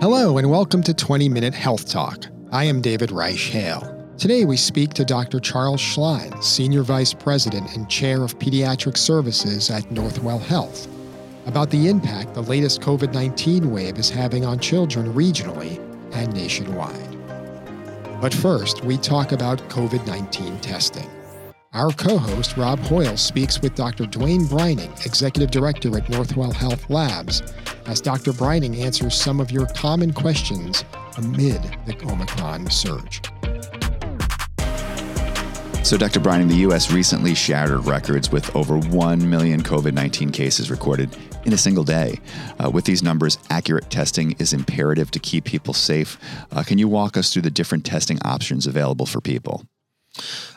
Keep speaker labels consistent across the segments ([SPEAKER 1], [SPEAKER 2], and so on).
[SPEAKER 1] Hello, and welcome to 20 Minute Health Talk. I am David Reich Hale. Today, we speak to Dr. Charles Schleien, Senior Vice President and Chair of Pediatric Services at Northwell Health, about the impact the latest COVID 19 wave is having on children regionally and nationwide. But first, we talk about COVID 19 testing. Our co host, Rob Hoyle, speaks with Dr. Dwayne Breining, Executive Director at Northwell Health Labs, as Dr. Breining answers some of your common questions amid the Omicron surge.
[SPEAKER 2] So, Dr. Breining, the U.S. recently shattered records with over 1 million COVID 19 cases recorded in a single day. Uh, with these numbers, accurate testing is imperative to keep people safe. Uh, can you walk us through the different testing options available for people?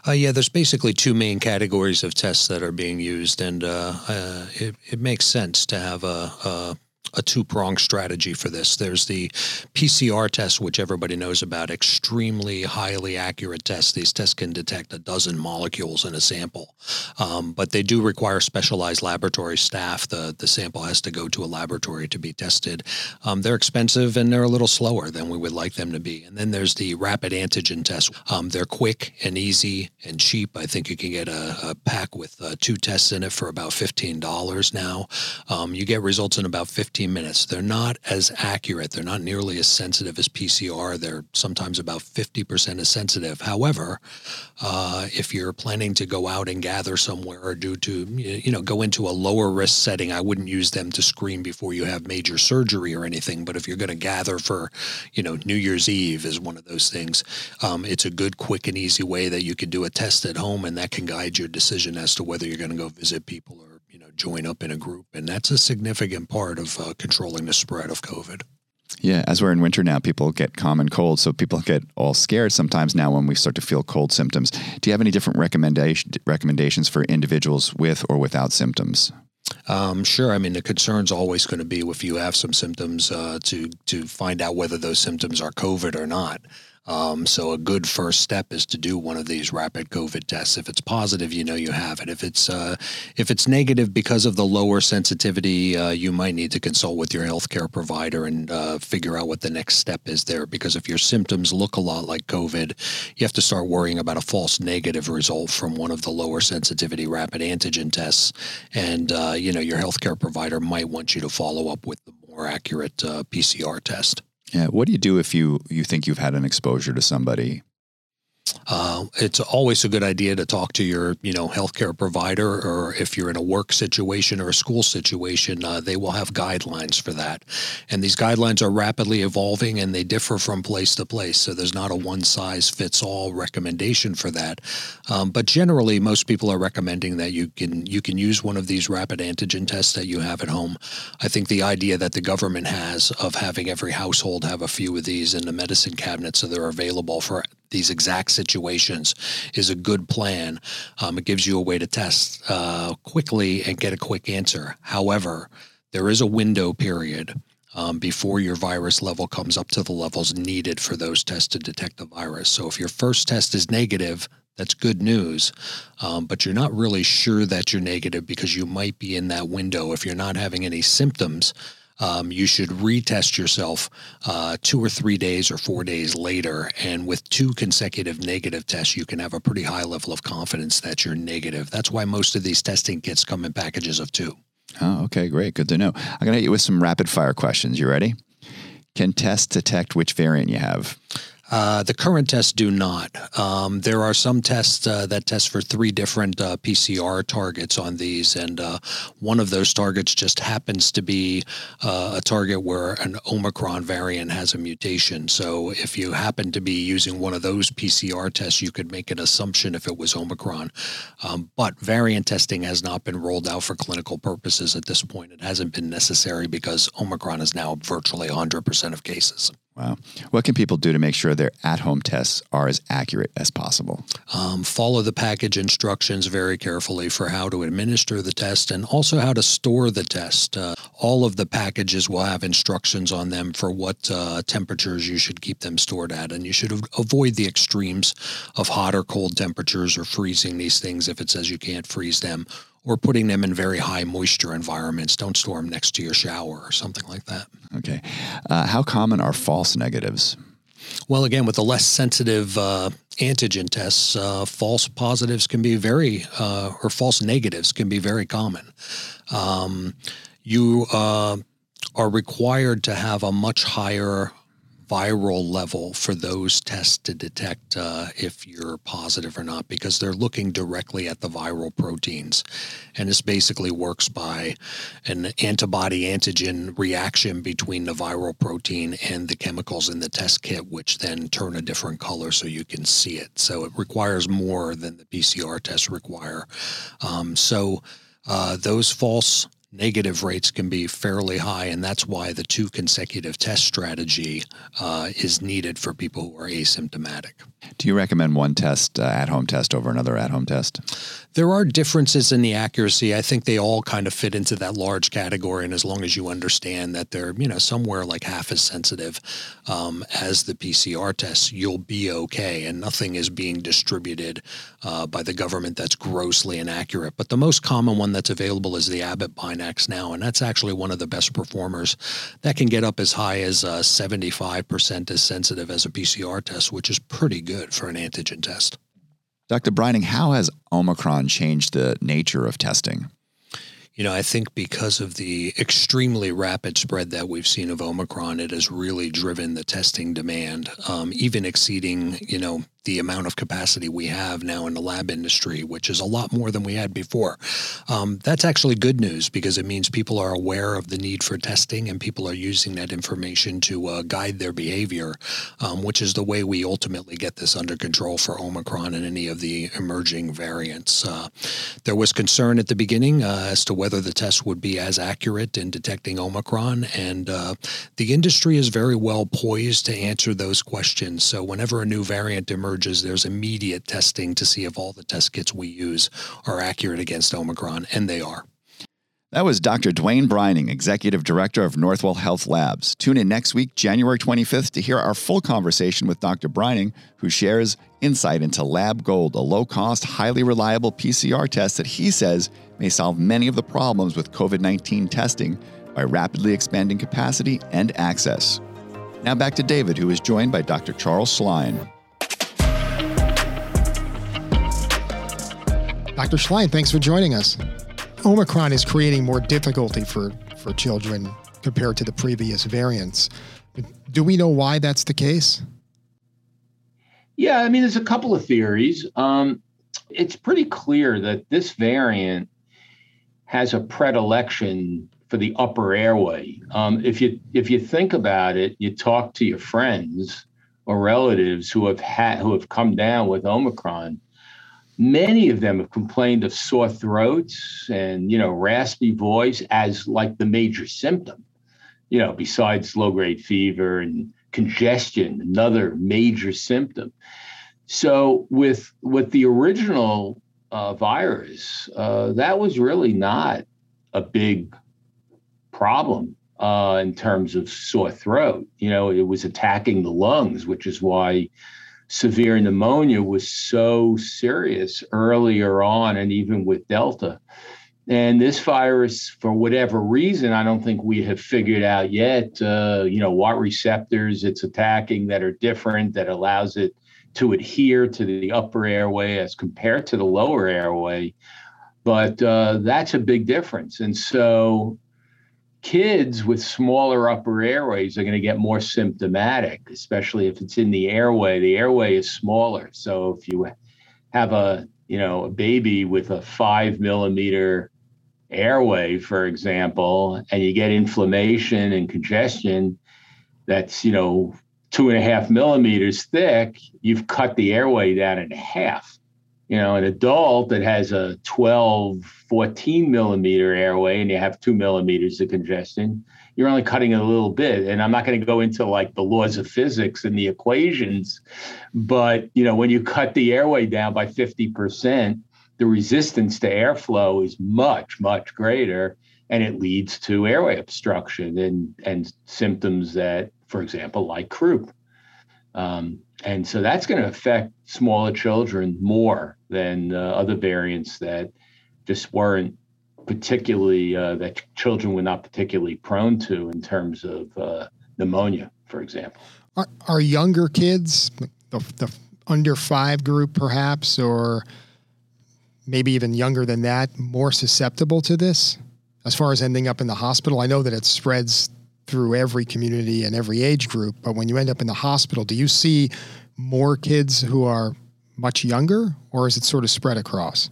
[SPEAKER 3] Uh, yeah, there's basically two main categories of tests that are being used, and uh, uh, it, it makes sense to have a, a a two pronged strategy for this. There's the PCR test, which everybody knows about, extremely highly accurate test. These tests can detect a dozen molecules in a sample, um, but they do require specialized laboratory staff. The, the sample has to go to a laboratory to be tested. Um, they're expensive and they're a little slower than we would like them to be. And then there's the rapid antigen test. Um, they're quick and easy and cheap. I think you can get a, a pack with uh, two tests in it for about $15 now. Um, you get results in about 15 15 minutes. They're not as accurate. They're not nearly as sensitive as PCR. They're sometimes about 50% as sensitive. However, uh, if you're planning to go out and gather somewhere or due to, you know, go into a lower risk setting, I wouldn't use them to screen before you have major surgery or anything. But if you're going to gather for, you know, New Year's Eve is one of those things, um, it's a good, quick, and easy way that you can do a test at home and that can guide your decision as to whether you're going to go visit people or join up in a group, and that's a significant part of uh, controlling the spread of COVID.
[SPEAKER 2] Yeah, as we're in winter now, people get common cold, so people get all scared sometimes now when we start to feel cold symptoms. Do you have any different recommendation recommendations for individuals with or without symptoms?
[SPEAKER 3] Um, sure. I mean, the concern's always going to be if you have some symptoms uh, to to find out whether those symptoms are COVID or not. Um, so a good first step is to do one of these rapid COVID tests. If it's positive, you know you have it. If it's uh, if it's negative because of the lower sensitivity, uh, you might need to consult with your healthcare provider and uh, figure out what the next step is there. Because if your symptoms look a lot like COVID, you have to start worrying about a false negative result from one of the lower sensitivity rapid antigen tests, and uh, you know your healthcare provider might want you to follow up with the more accurate uh, PCR test.
[SPEAKER 2] Yeah. What do you do if you you think you've had an exposure to somebody
[SPEAKER 3] uh, it's always a good idea to talk to your, you know, healthcare provider, or if you're in a work situation or a school situation, uh, they will have guidelines for that. And these guidelines are rapidly evolving, and they differ from place to place. So there's not a one size fits all recommendation for that. Um, but generally, most people are recommending that you can you can use one of these rapid antigen tests that you have at home. I think the idea that the government has of having every household have a few of these in the medicine cabinet so they're available for these exact situations is a good plan. Um, it gives you a way to test uh, quickly and get a quick answer. However, there is a window period um, before your virus level comes up to the levels needed for those tests to detect the virus. So if your first test is negative, that's good news, um, but you're not really sure that you're negative because you might be in that window if you're not having any symptoms um, you should retest yourself uh, two or three days or four days later. And with two consecutive negative tests, you can have a pretty high level of confidence that you're negative. That's why most of these testing kits come in packages of two.
[SPEAKER 2] Oh, okay, great. Good to know. I'm going to hit you with some rapid fire questions. You ready? Can tests detect which variant you have?
[SPEAKER 3] Uh, the current tests do not. Um, there are some tests uh, that test for three different uh, PCR targets on these, and uh, one of those targets just happens to be uh, a target where an Omicron variant has a mutation. So if you happen to be using one of those PCR tests, you could make an assumption if it was Omicron. Um, but variant testing has not been rolled out for clinical purposes at this point. It hasn't been necessary because Omicron is now virtually 100% of cases.
[SPEAKER 2] Wow. What can people do to make sure their at home tests are as accurate as possible?
[SPEAKER 3] Um, follow the package instructions very carefully for how to administer the test and also how to store the test. Uh, all of the packages will have instructions on them for what uh, temperatures you should keep them stored at. And you should avoid the extremes of hot or cold temperatures or freezing these things if it says you can't freeze them or putting them in very high moisture environments. Don't store them next to your shower or something like that.
[SPEAKER 2] Okay. Uh, how common are false negatives?
[SPEAKER 3] Well, again, with the less sensitive uh, antigen tests, uh, false positives can be very, uh, or false negatives can be very common. Um, you uh, are required to have a much higher viral level for those tests to detect uh, if you're positive or not because they're looking directly at the viral proteins. And this basically works by an antibody antigen reaction between the viral protein and the chemicals in the test kit, which then turn a different color so you can see it. So it requires more than the PCR tests require. Um, so uh, those false negative rates can be fairly high, and that's why the two consecutive test strategy uh, is needed for people who are asymptomatic.
[SPEAKER 2] Do you recommend one test, uh, at home test, over another at home test?
[SPEAKER 3] There are differences in the accuracy. I think they all kind of fit into that large category, and as long as you understand that they're you know somewhere like half as sensitive um, as the PCR tests, you'll be okay. And nothing is being distributed uh, by the government that's grossly inaccurate. But the most common one that's available is the Abbott Now, and that's actually one of the best performers. That can get up as high as uh, 75% as sensitive as a PCR test, which is pretty good for an antigen test.
[SPEAKER 2] Dr. Breining, how has Omicron changed the nature of testing?
[SPEAKER 3] You know, I think because of the extremely rapid spread that we've seen of Omicron, it has really driven the testing demand, um, even exceeding, you know, the amount of capacity we have now in the lab industry, which is a lot more than we had before. Um, that's actually good news because it means people are aware of the need for testing and people are using that information to uh, guide their behavior, um, which is the way we ultimately get this under control for Omicron and any of the emerging variants. Uh, there was concern at the beginning uh, as to whether the test would be as accurate in detecting Omicron, and uh, the industry is very well poised to answer those questions. So whenever a new variant emerges, there's immediate testing to see if all the test kits we use are accurate against Omicron, and they are.
[SPEAKER 2] That was Dr. Dwayne Breining, Executive Director of Northwell Health Labs. Tune in next week, January 25th, to hear our full conversation with Dr. Breining, who shares insight into Lab Gold, a low cost, highly reliable PCR test that he says may solve many of the problems with COVID 19 testing by rapidly expanding capacity and access. Now back to David, who is joined by Dr. Charles Schleien.
[SPEAKER 1] Dr. Schleien, thanks for joining us. Omicron is creating more difficulty for, for children compared to the previous variants. Do we know why that's the case?
[SPEAKER 4] Yeah, I mean, there's a couple of theories. Um, it's pretty clear that this variant has a predilection for the upper airway. Um, if you if you think about it, you talk to your friends or relatives who have had who have come down with Omicron many of them have complained of sore throats and you know raspy voice as like the major symptom you know besides low grade fever and congestion another major symptom. So with with the original uh, virus uh, that was really not a big problem uh, in terms of sore throat. You know it was attacking the lungs which is why severe pneumonia was so serious earlier on and even with Delta. And this virus, for whatever reason, I don't think we have figured out yet, uh, you know, what receptors it's attacking that are different that allows it to adhere to the upper airway as compared to the lower airway. But uh, that's a big difference. And so kids with smaller upper airways are going to get more symptomatic, especially if it's in the airway. The airway is smaller. So if you have a, you know, a baby with a five millimeter airway, for example, and you get inflammation and congestion that's, you know, two and a half millimeters thick, you've cut the airway down in half you know, an adult that has a 12, 14 millimeter airway and you have two millimeters of congestion, you're only cutting a little bit. And I'm not going to go into like the laws of physics and the equations, but you know, when you cut the airway down by 50%, the resistance to airflow is much, much greater. And it leads to airway obstruction and, and symptoms that, for example, like croup. Um, and so that's going to affect smaller children more than uh, other variants that just weren't particularly uh, that children were not particularly prone to in terms of uh, pneumonia, for example.
[SPEAKER 1] Are, are younger kids, the, the under five group perhaps, or maybe even younger than that, more susceptible to this as far as ending up in the hospital? I know that it spreads through every community and every age group, but when you end up in the hospital, do you see more kids who are much younger, or is it sort of spread across?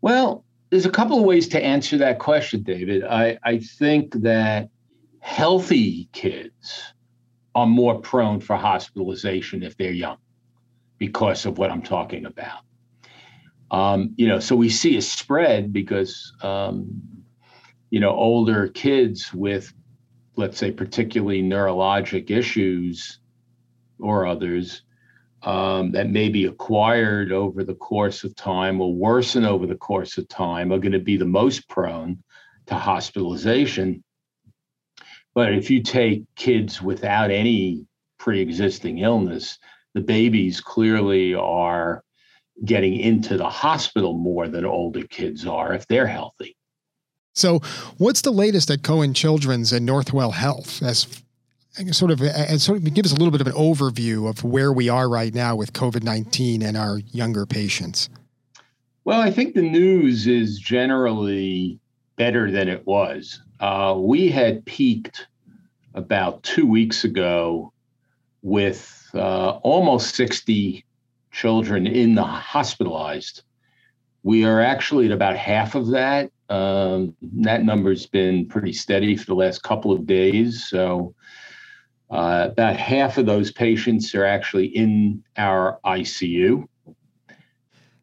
[SPEAKER 4] Well, there's a couple of ways to answer that question, David. I, I think that healthy kids are more prone for hospitalization if they're young because of what I'm talking about. Um, you know, so we see a spread because, um, you know, older kids with, let's say, particularly neurologic issues or others um, that may be acquired over the course of time or worsen over the course of time are going to be the most prone to hospitalization. But if you take kids without any pre existing illness, the babies clearly are getting into the hospital more than older kids are if they're healthy.
[SPEAKER 1] So, what's the latest at Cohen Children's and Northwell Health as sort of and sort of give us a little bit of an overview of where we are right now with COVID nineteen and our younger patients.
[SPEAKER 4] Well, I think the news is generally better than it was. Uh, we had peaked about two weeks ago with uh, almost 60 children in the hospitalized. We are actually at about half of that. Um, that number's been pretty steady for the last couple of days. So uh, about half of those patients are actually in our ICU.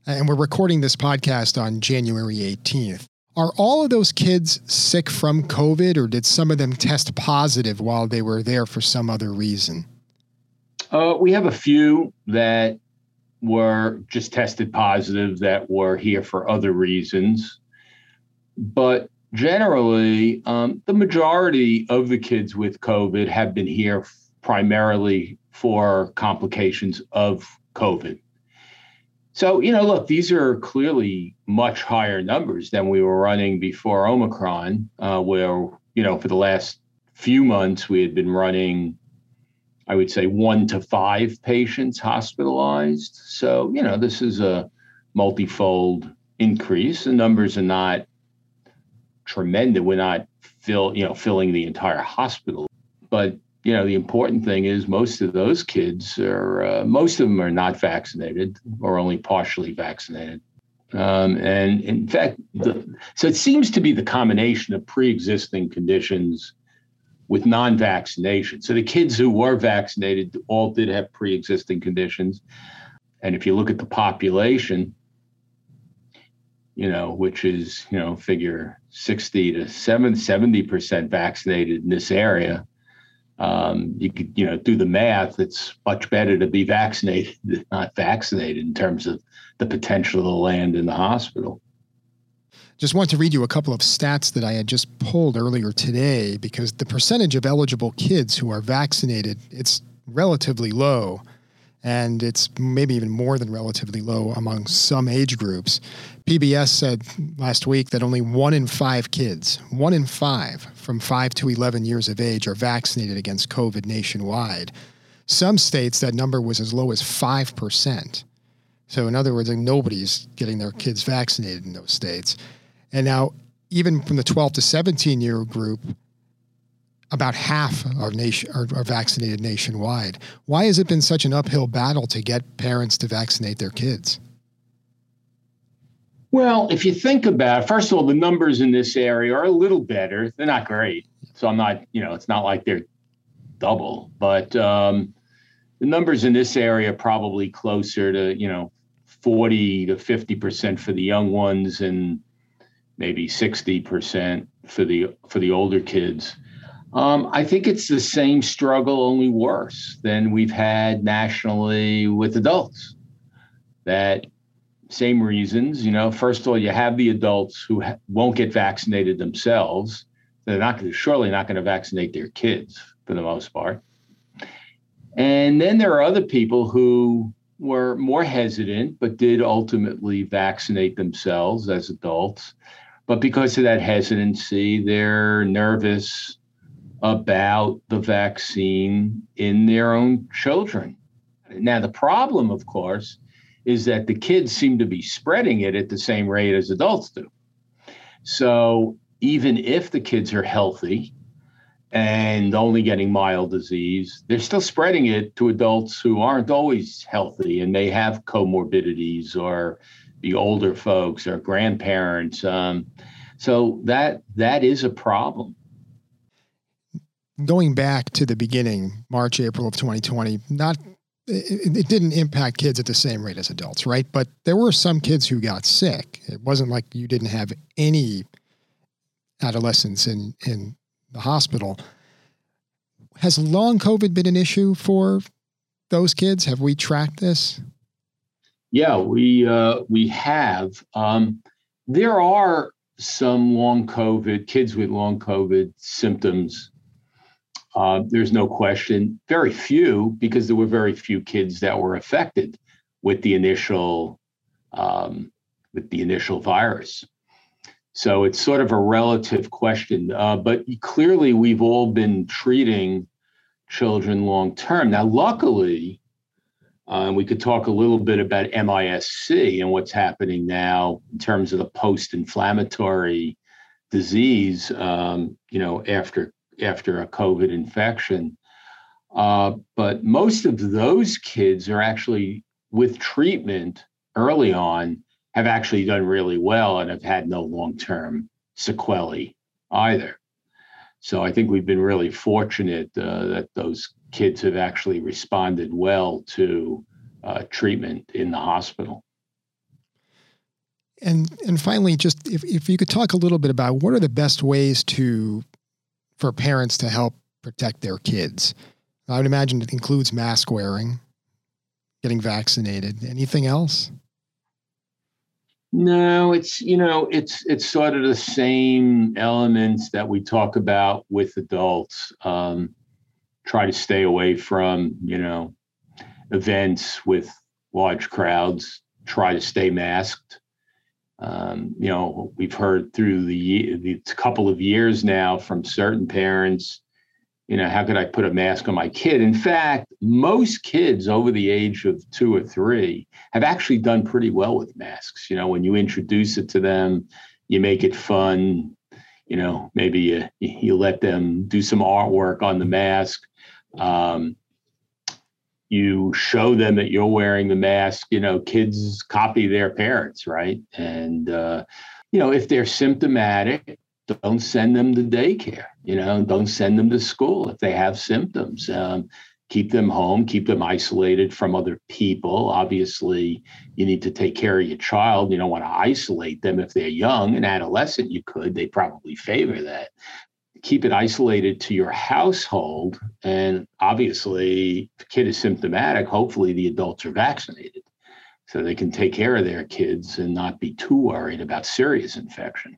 [SPEAKER 1] And we're recording this podcast on January 18th. Are all of those kids sick from COVID, or did some of them test positive while they were there for some other reason?
[SPEAKER 4] Uh, we have a few that were just tested positive that were here for other reasons. But generally, um, the majority of the kids with COVID have been here primarily for complications of COVID. So, you know, look, these are clearly much higher numbers than we were running before Omicron, uh, where, you know, for the last few months we had been running, I would say, one to five patients hospitalized. So, you know, this is a multifold increase. The numbers are not tremendous. We're not fill, you know, filling the entire hospital. But you know, the important thing is most of those kids are uh, most of them are not vaccinated or only partially vaccinated. Um, and in fact, the, so it seems to be the combination of pre-existing conditions with non-vaccination. So the kids who were vaccinated all did have pre-existing conditions. And if you look at the population, you know, which is, you know, figure 60 to 70 percent vaccinated in this area. Um, you could, you know, do the math. It's much better to be vaccinated than not vaccinated in terms of the potential of the land in the hospital.
[SPEAKER 1] Just want to read you a couple of stats that I had just pulled earlier today because the percentage of eligible kids who are vaccinated, it's relatively low and it's maybe even more than relatively low among some age groups. PBS said last week that only one in five kids, one in five from 5 to 11 years of age, are vaccinated against COVID nationwide. Some states, that number was as low as 5%. So, in other words, nobody's getting their kids vaccinated in those states. And now, even from the 12 to 17 year group, about half are, nation, are, are, vaccinated nationwide. Why has it been such an uphill battle to get parents to vaccinate their kids?
[SPEAKER 4] Well, if you think about it, first of all, the numbers in this area are a little better. They're not great. So I'm not, you know, it's not like they're double, but um, the numbers in this area are probably closer to, you know, 40 to 50% for the young ones and maybe 60% for the for the older kids. Um, I think it's the same struggle, only worse than we've had nationally with adults. That same reasons, you know. First of all, you have the adults who ha- won't get vaccinated themselves. They're not to, surely not going to vaccinate their kids for the most part. And then there are other people who were more hesitant, but did ultimately vaccinate themselves as adults But because of that hesitancy, they're nervous about the vaccine in their own children. Now, the problem, of course, is that the kids seem to be spreading it at the same rate as adults do. So even if the kids are healthy and only getting mild disease, they're still spreading it to adults who aren't always healthy and may have comorbidities or the older folks or grandparents. Um, so that that is a problem.
[SPEAKER 1] Going back to the beginning, March, April of 2020, not it, it, didn't impact kids at the same rate as adults, right? But there were some kids who got sick. It wasn't like you didn't have any adolescents in in the hospital. Has long COVID been an issue for those kids? Have we tracked this?
[SPEAKER 4] Yeah, we uh, we have. Um, there are some long COVID kids with long COVID symptoms uh, there's no question. Very few, because there were very few kids that were affected with the initial um, with the initial virus. So it's sort of a relative question. Uh, but clearly, we've all been treating children long term. Now, luckily, uh, we could talk a little bit about MIS-C and what's happening now in terms of the post-inflammatory disease. Um, you know, after after a COVID infection. Uh, but most of those kids are actually with treatment early on have actually done really well and have had no long-term sequelae either. So I think we've been really fortunate uh, that those kids have actually responded well to uh, treatment in the hospital.
[SPEAKER 1] And and finally, just if, if you could talk a little bit about what are the best ways to for parents to help protect their kids? I would imagine it includes mask wearing, getting vaccinated. Anything else?
[SPEAKER 4] No, it's you know it's it's sort of the same elements that we talk about with adults. Um, try to stay away from you know events with large crowds. Try to stay masked. Um, you know, we've heard through the, the couple of years now from certain parents, you know, how could I put a mask on my kid? In fact, most kids over the age of two or three have actually done pretty well with masks. You know, when you introduce it to them, you make it fun. You know, maybe you, you let them do some artwork on the mask. Um, you show them that you're wearing the mask you know kids copy their parents right? And uh, you know if they're symptomatic don't send them to daycare you know don't send them to school if they have symptoms. Um, keep them home keep them isolated from other people. Obviously you need to take care of your child. You don't want to isolate them if they're young and adolescent you could they probably favor that keep it isolated to your household. And obviously, if a kid is symptomatic, hopefully the adults are vaccinated so they can take care of their kids and not be too worried about serious infection.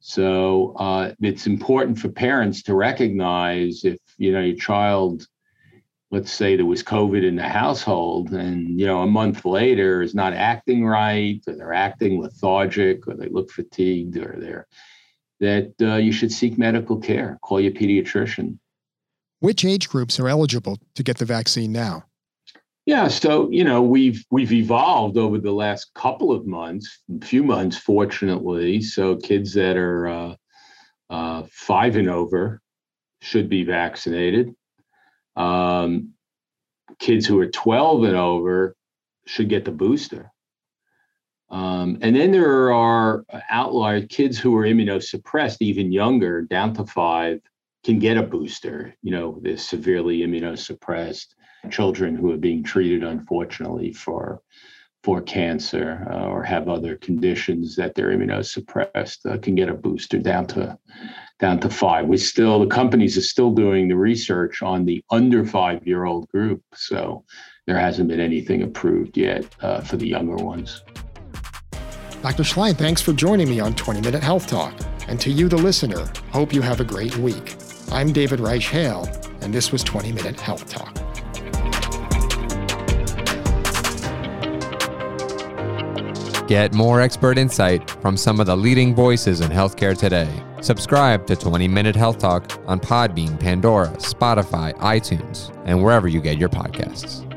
[SPEAKER 4] So uh, it's important for parents to recognize if you know your child, let's say there was COVID in the household, and you know a month later is not acting right, or they're acting lethargic, or they look fatigued, or they're that uh, you should seek medical care. Call your pediatrician.
[SPEAKER 1] Which age groups are eligible to get the vaccine now?
[SPEAKER 4] Yeah, so you know we've we've evolved over the last couple of months, a few months, fortunately. So kids that are uh, uh, five and over should be vaccinated. Um, kids who are twelve and over should get the booster. Um, and then there are outliers, kids who are immunosuppressed, even younger, down to five, can get a booster. You know, they're severely immunosuppressed children who are being treated, unfortunately, for for cancer uh, or have other conditions that they're immunosuppressed uh, can get a booster down to down to five. We still the companies are still doing the research on the under five year old group, so there hasn't been anything approved yet uh, for the younger ones.
[SPEAKER 1] Dr. Schleien, thanks for joining me on 20 Minute Health Talk. And to you, the listener, hope you have a great week. I'm David Reich Hale, and this was 20 Minute Health Talk.
[SPEAKER 5] Get more expert insight from some of the leading voices in healthcare today. Subscribe to 20 Minute Health Talk on Podbean, Pandora, Spotify, iTunes, and wherever you get your podcasts.